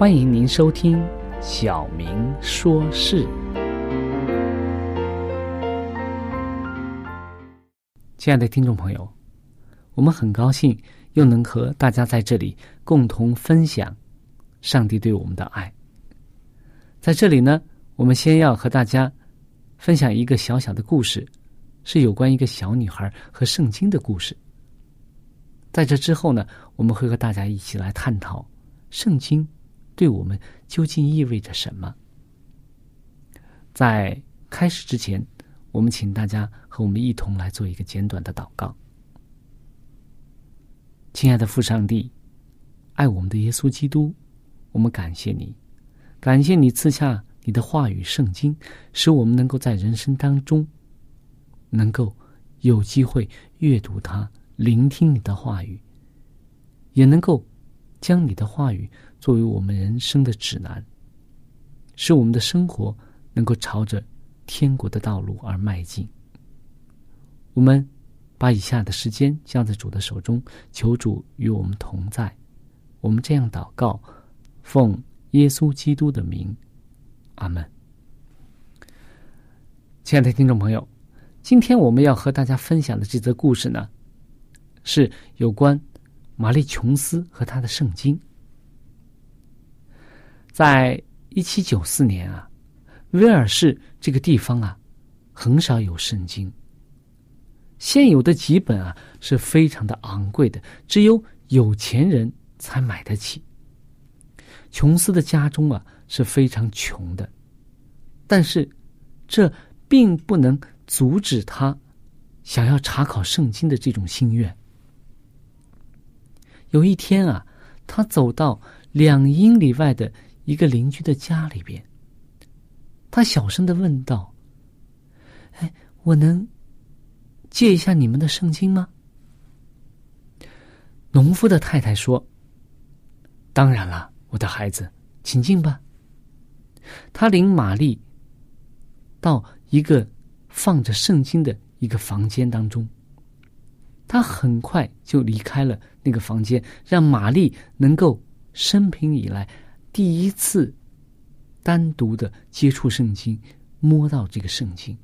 欢迎您收听《小明说事》。亲爱的听众朋友，我们很高兴又能和大家在这里共同分享上帝对我们的爱。在这里呢，我们先要和大家分享一个小小的故事，是有关一个小女孩和圣经的故事。在这之后呢，我们会和大家一起来探讨圣经。对我们究竟意味着什么？在开始之前，我们请大家和我们一同来做一个简短的祷告。亲爱的父上帝，爱我们的耶稣基督，我们感谢你，感谢你赐下你的话语圣经，使我们能够在人生当中能够有机会阅读它，聆听你的话语，也能够将你的话语。作为我们人生的指南，使我们的生活能够朝着天国的道路而迈进。我们把以下的时间交在主的手中，求主与我们同在。我们这样祷告，奉耶稣基督的名，阿门。亲爱的听众朋友，今天我们要和大家分享的这则故事呢，是有关玛丽琼斯和他的圣经。在一七九四年啊，威尔士这个地方啊，很少有圣经。现有的几本啊是非常的昂贵的，只有有钱人才买得起。琼斯的家中啊是非常穷的，但是这并不能阻止他想要查考圣经的这种心愿。有一天啊，他走到两英里外的。一个邻居的家里边，他小声的问道：“哎，我能借一下你们的圣经吗？”农夫的太太说：“当然了，我的孩子，请进吧。”他领玛丽到一个放着圣经的一个房间当中，他很快就离开了那个房间，让玛丽能够生平以来。第一次单独的接触圣经，摸到这个圣经，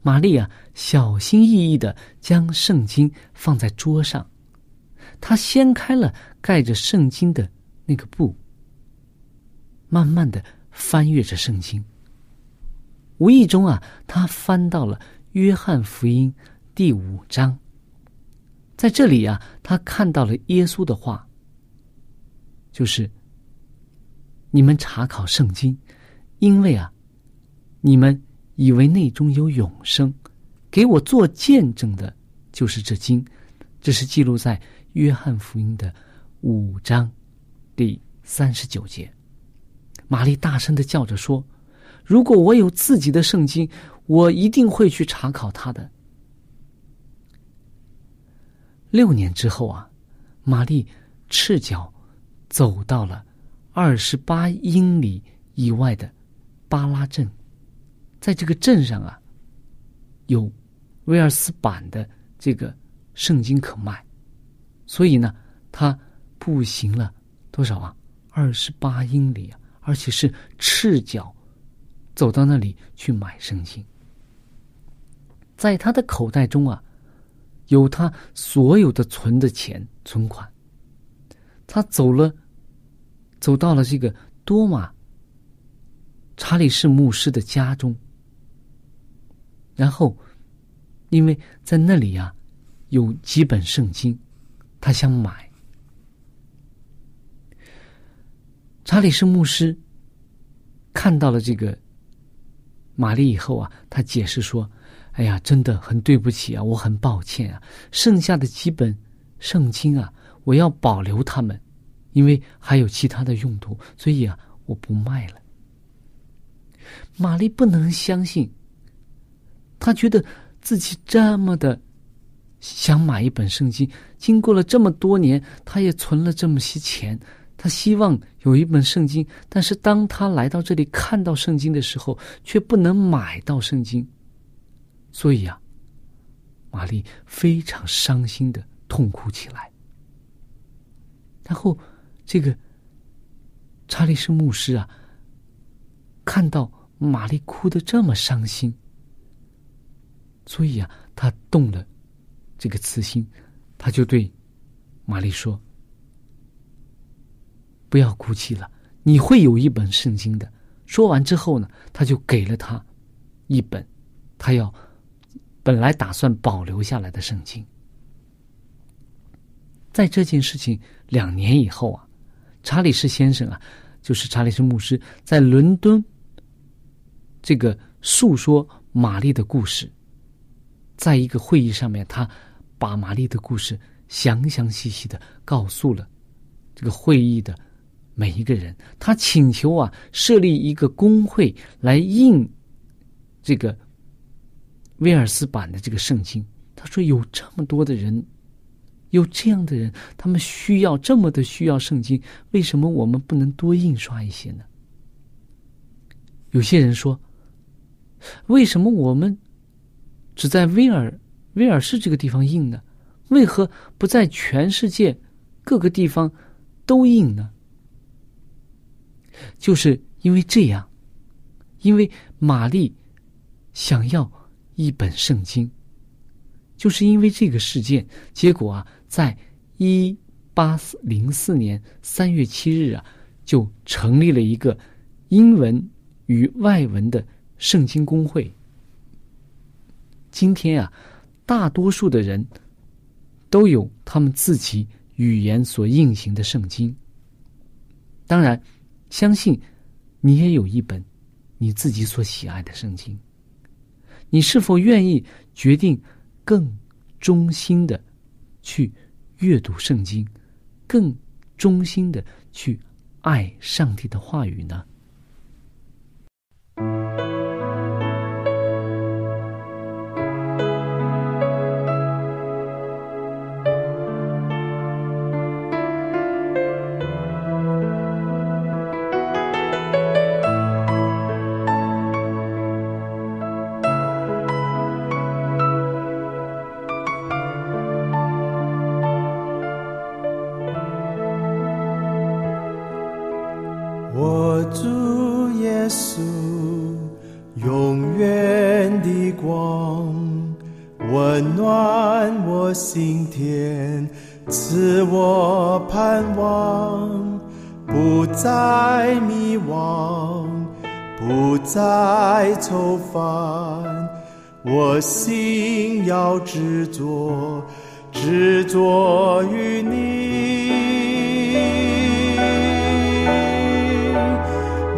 玛丽啊，小心翼翼的将圣经放在桌上，她掀开了盖着圣经的那个布，慢慢的翻阅着圣经。无意中啊，他翻到了约翰福音第五章，在这里啊，他看到了耶稣的话。就是你们查考圣经，因为啊，你们以为内中有永生，给我做见证的，就是这经。这是记录在约翰福音的五章第三十九节。玛丽大声的叫着说：“如果我有自己的圣经，我一定会去查考它的。”六年之后啊，玛丽赤脚走到了二十八英里以外的巴拉镇，在这个镇上啊，有威尔斯版的这个。圣经可卖，所以呢，他步行了多少啊？二十八英里啊，而且是赤脚走到那里去买圣经。在他的口袋中啊，有他所有的存的钱存款。他走了，走到了这个多玛查理士牧师的家中，然后，因为在那里呀。有几本圣经，他想买。查理士牧师看到了这个玛丽以后啊，他解释说：“哎呀，真的很对不起啊，我很抱歉啊，剩下的几本圣经啊，我要保留它们，因为还有其他的用途，所以啊，我不卖了。”玛丽不能相信，他觉得自己这么的。想买一本圣经，经过了这么多年，他也存了这么些钱，他希望有一本圣经，但是当他来到这里看到圣经的时候，却不能买到圣经，所以啊，玛丽非常伤心的痛哭起来。然后，这个查理士牧师啊，看到玛丽哭的这么伤心，所以啊，他动了。这个慈心，他就对玛丽说：“不要哭泣了，你会有一本圣经的。”说完之后呢，他就给了他一本他要本来打算保留下来的圣经。在这件事情两年以后啊，查理士先生啊，就是查理士牧师，在伦敦这个诉说玛丽的故事。在一个会议上面，他把玛丽的故事详详细细的告诉了这个会议的每一个人。他请求啊，设立一个工会来印这个威尔斯版的这个圣经。他说：“有这么多的人，有这样的人，他们需要这么的需要圣经，为什么我们不能多印刷一些呢？”有些人说：“为什么我们？”只在威尔威尔士这个地方印呢？为何不在全世界各个地方都印呢？就是因为这样，因为玛丽想要一本圣经，就是因为这个事件，结果啊，在一八零四年三月七日啊，就成立了一个英文与外文的圣经公会。今天啊，大多数的人都有他们自己语言所印行的圣经。当然，相信你也有一本你自己所喜爱的圣经。你是否愿意决定更忠心的去阅读圣经，更忠心的去爱上帝的话语呢？不再愁烦，我心要执着执着于你，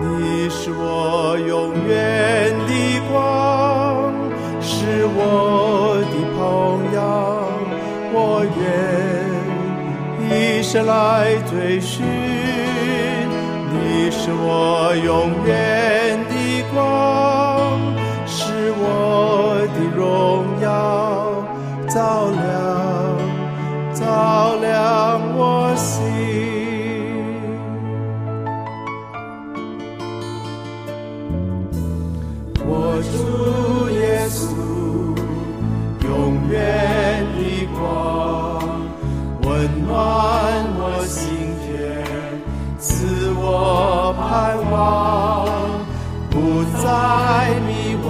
你是我永远的光，是我的朋友，我愿一生来追寻，你是我永远。光，是我的荣耀，照亮，照亮我心。我主耶稣，永远的光，温暖我心田，赐我盼望，再迷惘，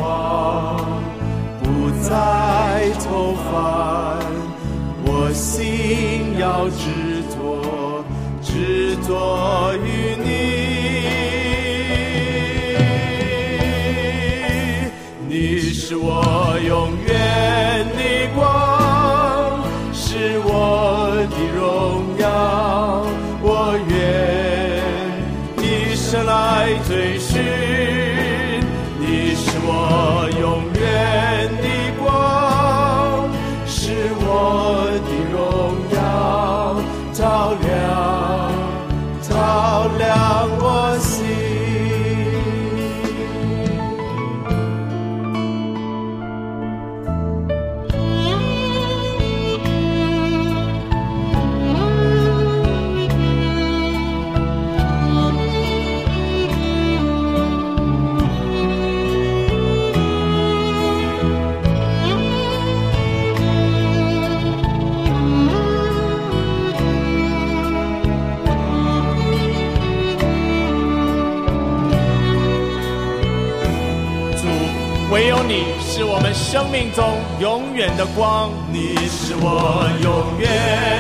不再愁烦，我心要执着，执着于你。你是我永远生命中永远的光。你是我永远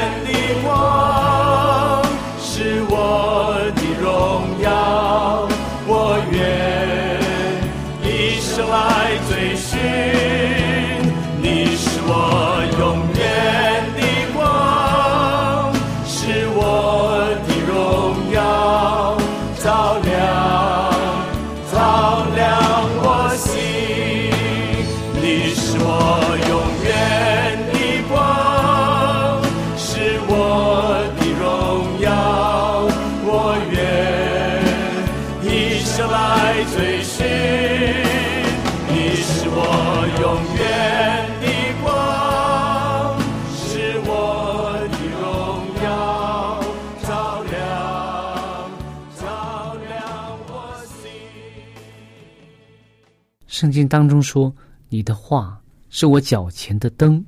圣经当中说：“你的话是我脚前的灯，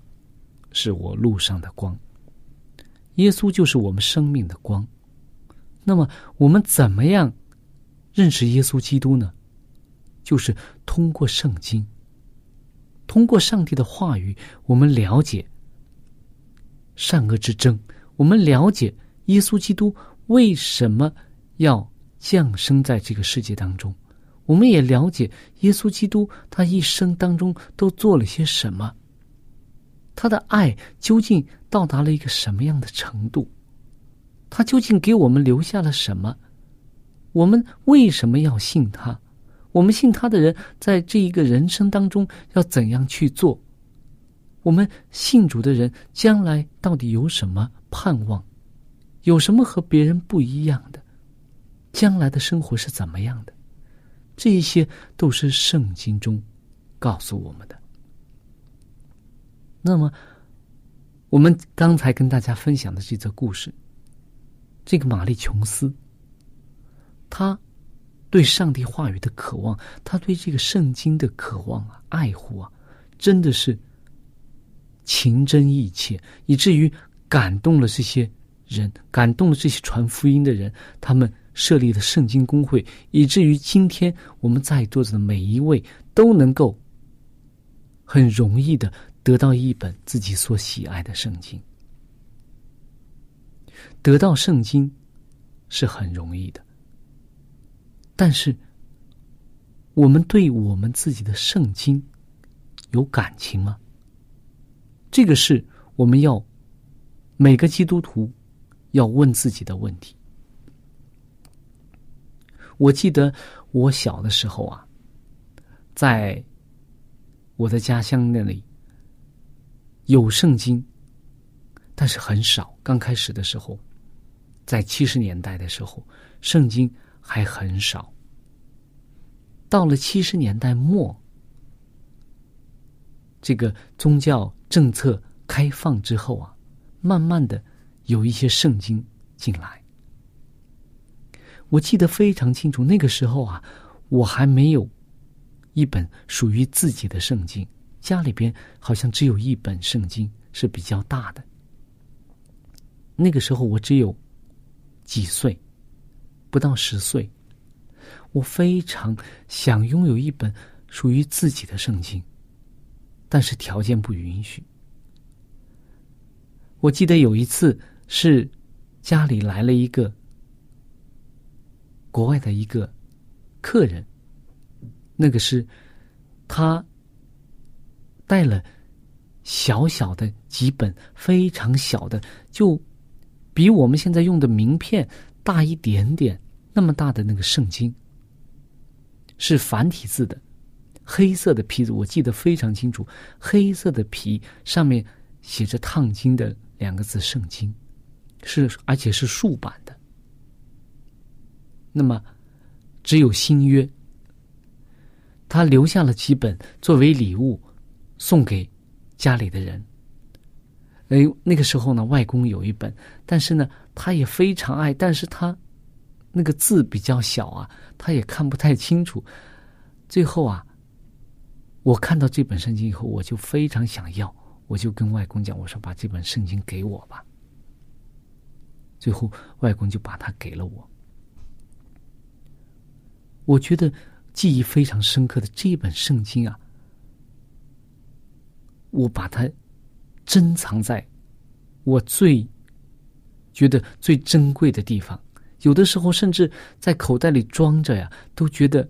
是我路上的光。”耶稣就是我们生命的光。那么，我们怎么样认识耶稣基督呢？就是通过圣经，通过上帝的话语，我们了解善恶之争，我们了解耶稣基督为什么要降生在这个世界当中。我们也了解耶稣基督他一生当中都做了些什么，他的爱究竟到达了一个什么样的程度，他究竟给我们留下了什么？我们为什么要信他？我们信他的人在这一个人生当中要怎样去做？我们信主的人将来到底有什么盼望？有什么和别人不一样的？将来的生活是怎么样的？这一些都是圣经中告诉我们的。那么，我们刚才跟大家分享的这则故事，这个玛丽琼斯，她对上帝话语的渴望，她对这个圣经的渴望啊、爱护啊，真的是情真意切，以至于感动了这些人，感动了这些传福音的人，他们。设立的圣经公会，以至于今天我们在座的每一位都能够很容易的得到一本自己所喜爱的圣经。得到圣经是很容易的，但是我们对我们自己的圣经有感情吗？这个是我们要每个基督徒要问自己的问题。我记得我小的时候啊，在我的家乡那里有圣经，但是很少。刚开始的时候，在七十年代的时候，圣经还很少。到了七十年代末，这个宗教政策开放之后啊，慢慢的有一些圣经进来。我记得非常清楚，那个时候啊，我还没有一本属于自己的圣经，家里边好像只有一本圣经是比较大的。那个时候我只有几岁，不到十岁。我非常想拥有一本属于自己的圣经，但是条件不允许。我记得有一次是家里来了一个国外的一个客人，那个是他带了小小的几本非常小的，就比我们现在用的名片大一点点那么大的那个圣经。是繁体字的，黑色的皮子，我记得非常清楚。黑色的皮上面写着“烫金”的两个字，圣经，是而且是竖版的。那么，只有新约，他留下了几本作为礼物送给家里的人。哎，那个时候呢，外公有一本，但是呢，他也非常爱，但是他。那个字比较小啊，他也看不太清楚。最后啊，我看到这本圣经以后，我就非常想要，我就跟外公讲：“我说把这本圣经给我吧。”最后，外公就把它给了我。我觉得记忆非常深刻的这一本圣经啊，我把它珍藏在我最觉得最珍贵的地方。有的时候甚至在口袋里装着呀，都觉得，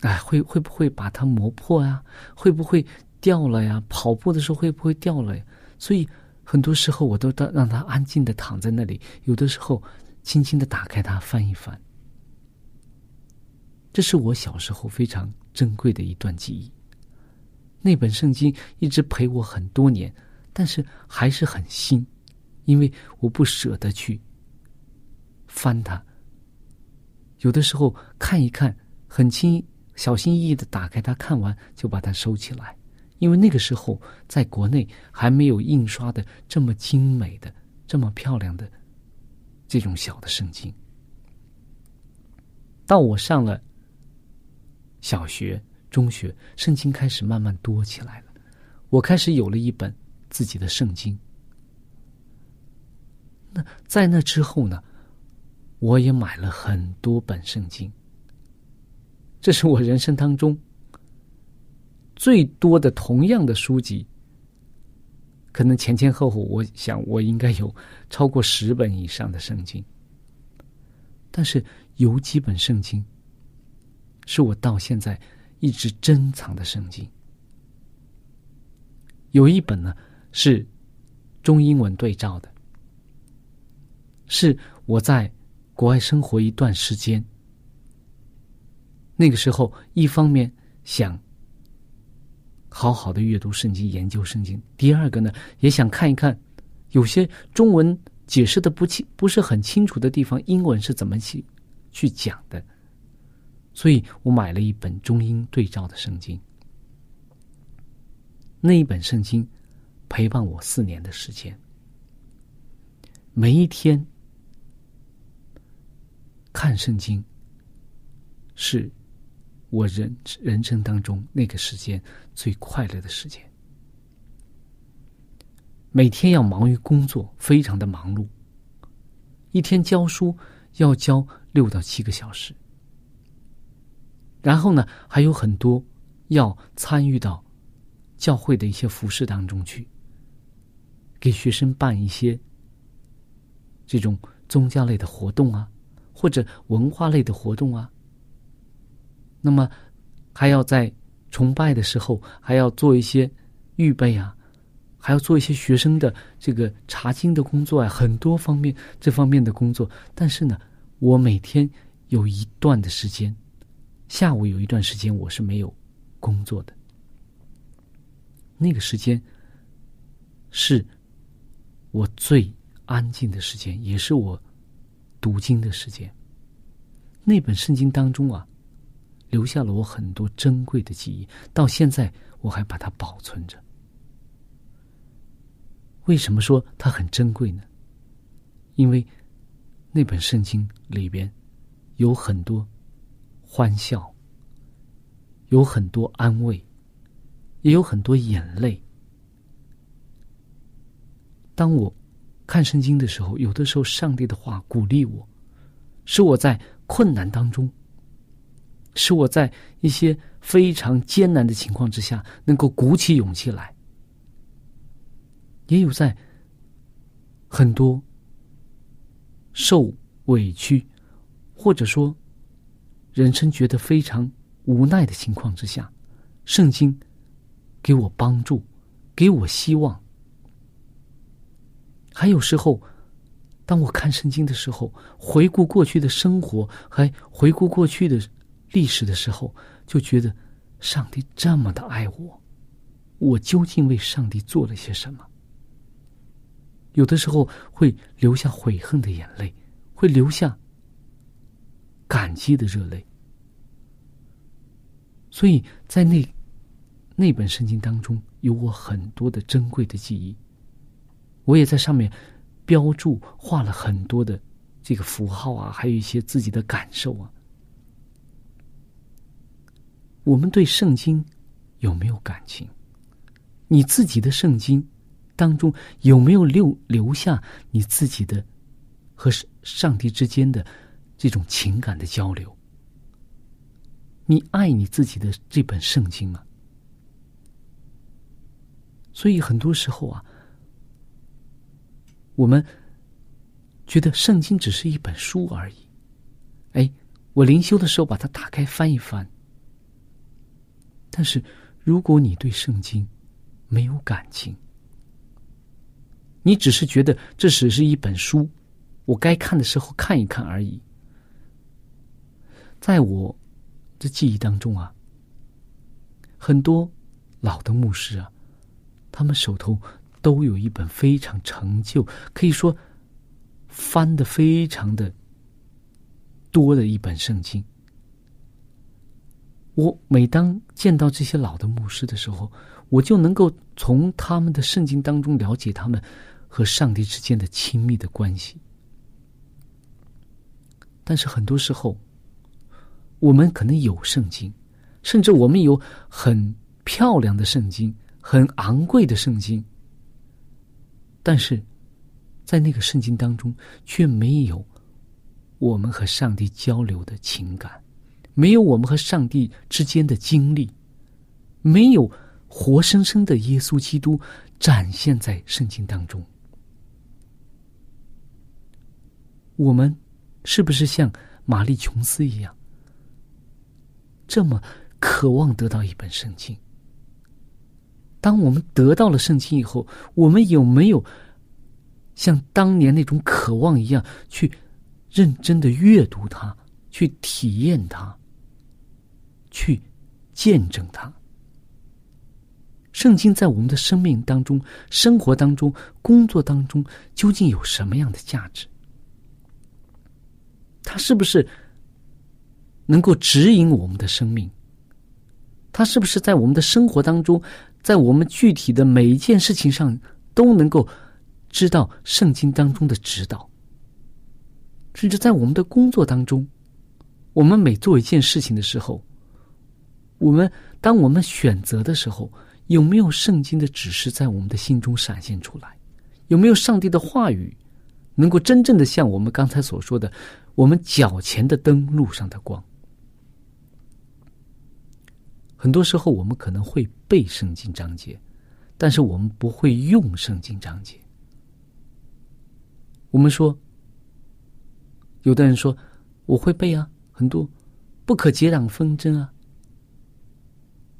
哎，会会不会把它磨破呀？会不会掉了呀？跑步的时候会不会掉了呀？所以很多时候我都让让它安静的躺在那里，有的时候轻轻的打开它翻一翻。这是我小时候非常珍贵的一段记忆。那本圣经一直陪我很多年，但是还是很新，因为我不舍得去。翻它，有的时候看一看，很轻，小心翼翼的打开它，看完就把它收起来，因为那个时候在国内还没有印刷的这么精美的、这么漂亮的这种小的圣经。到我上了小学、中学，圣经开始慢慢多起来了，我开始有了一本自己的圣经。那在那之后呢？我也买了很多本圣经，这是我人生当中最多的同样的书籍。可能前前后后，我想我应该有超过十本以上的圣经。但是有几本圣经是我到现在一直珍藏的圣经，有一本呢是中英文对照的，是我在。国外生活一段时间，那个时候一方面想好好的阅读圣经、研究圣经；第二个呢，也想看一看有些中文解释的不清、不是很清楚的地方，英文是怎么去去讲的。所以我买了一本中英对照的圣经。那一本圣经陪伴我四年的时间，每一天。看圣经，是我人人生当中那个时间最快乐的时间。每天要忙于工作，非常的忙碌。一天教书要教六到七个小时，然后呢，还有很多要参与到教会的一些服饰当中去，给学生办一些这种宗教类的活动啊。或者文化类的活动啊，那么还要在崇拜的时候还要做一些预备啊，还要做一些学生的这个查经的工作啊，很多方面这方面的工作。但是呢，我每天有一段的时间下午有一段时间我是没有工作的，那个时间是我最安静的时间，也是我读经的时间。那本圣经当中啊，留下了我很多珍贵的记忆，到现在我还把它保存着。为什么说它很珍贵呢？因为那本圣经里边有很多欢笑，有很多安慰，也有很多眼泪。当我看圣经的时候，有的时候上帝的话鼓励我，是我在。困难当中，使我在一些非常艰难的情况之下，能够鼓起勇气来；也有在很多受委屈，或者说人生觉得非常无奈的情况之下，圣经给我帮助，给我希望。还有时候。当我看圣经的时候，回顾过去的生活，还回顾过去的历史的时候，就觉得上帝这么的爱我，我究竟为上帝做了些什么？有的时候会流下悔恨的眼泪，会流下感激的热泪。所以在那那本圣经当中，有我很多的珍贵的记忆，我也在上面。标注画了很多的这个符号啊，还有一些自己的感受啊。我们对圣经有没有感情？你自己的圣经当中有没有留留下你自己的和上帝之间的这种情感的交流？你爱你自己的这本圣经吗？所以很多时候啊。我们觉得圣经只是一本书而已，哎，我灵修的时候把它打开翻一翻。但是，如果你对圣经没有感情，你只是觉得这只是一本书，我该看的时候看一看而已。在我的记忆当中啊，很多老的牧师啊，他们手头。都有一本非常成就，可以说翻的非常的多的一本圣经。我每当见到这些老的牧师的时候，我就能够从他们的圣经当中了解他们和上帝之间的亲密的关系。但是很多时候，我们可能有圣经，甚至我们有很漂亮的圣经，很昂贵的圣经。但是，在那个圣经当中，却没有我们和上帝交流的情感，没有我们和上帝之间的经历，没有活生生的耶稣基督展现在圣经当中。我们是不是像玛丽琼斯一样，这么渴望得到一本圣经？当我们得到了圣经以后，我们有没有像当年那种渴望一样，去认真的阅读它，去体验它，去见证它？圣经在我们的生命当中、生活当中、工作当中，究竟有什么样的价值？它是不是能够指引我们的生命？它是不是在我们的生活当中？在我们具体的每一件事情上，都能够知道圣经当中的指导。甚至在我们的工作当中，我们每做一件事情的时候，我们当我们选择的时候，有没有圣经的指示在我们的心中闪现出来？有没有上帝的话语，能够真正的像我们刚才所说的，我们脚前的灯，路上的光？很多时候，我们可能会背圣经章节，但是我们不会用圣经章节。我们说，有的人说我会背啊，很多不可结党纷争啊。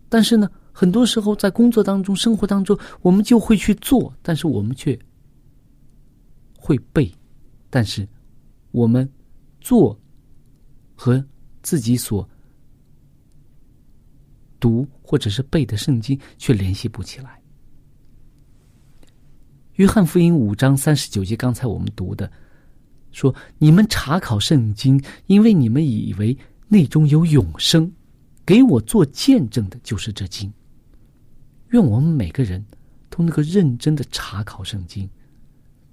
但是呢，很多时候在工作当中、生活当中，我们就会去做，但是我们却会背，但是我们做和自己所读或者是背的圣经却联系不起来。约翰福音五章三十九节，刚才我们读的说：“你们查考圣经，因为你们以为内中有永生，给我做见证的就是这经。”愿我们每个人都能够认真的查考圣经，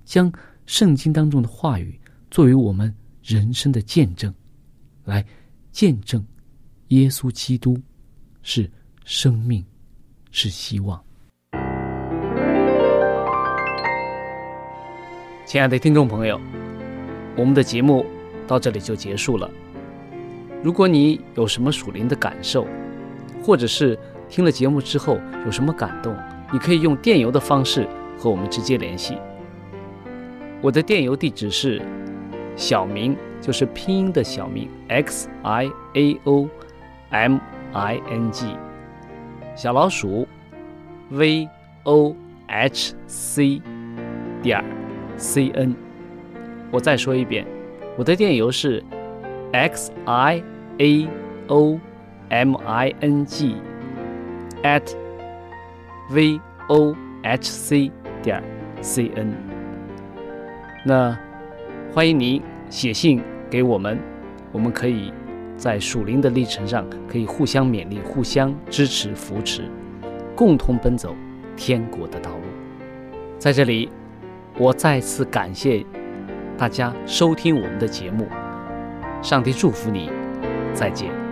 将圣经当中的话语作为我们人生的见证，来见证耶稣基督是生命，是希望。亲爱的听众朋友，我们的节目到这里就结束了。如果你有什么属灵的感受，或者是听了节目之后有什么感动，你可以用电邮的方式和我们直接联系。我的电邮地址是小明，就是拼音的小明 x i a o m i n g，小老鼠 v o h c 点 c n。我再说一遍，我的电邮是 x i a o m i n g。at v o h c 点 c n，那欢迎您写信给我们，我们可以在属灵的历程上可以互相勉励、互相支持、扶持，共同奔走天国的道路。在这里，我再次感谢大家收听我们的节目，上帝祝福你，再见。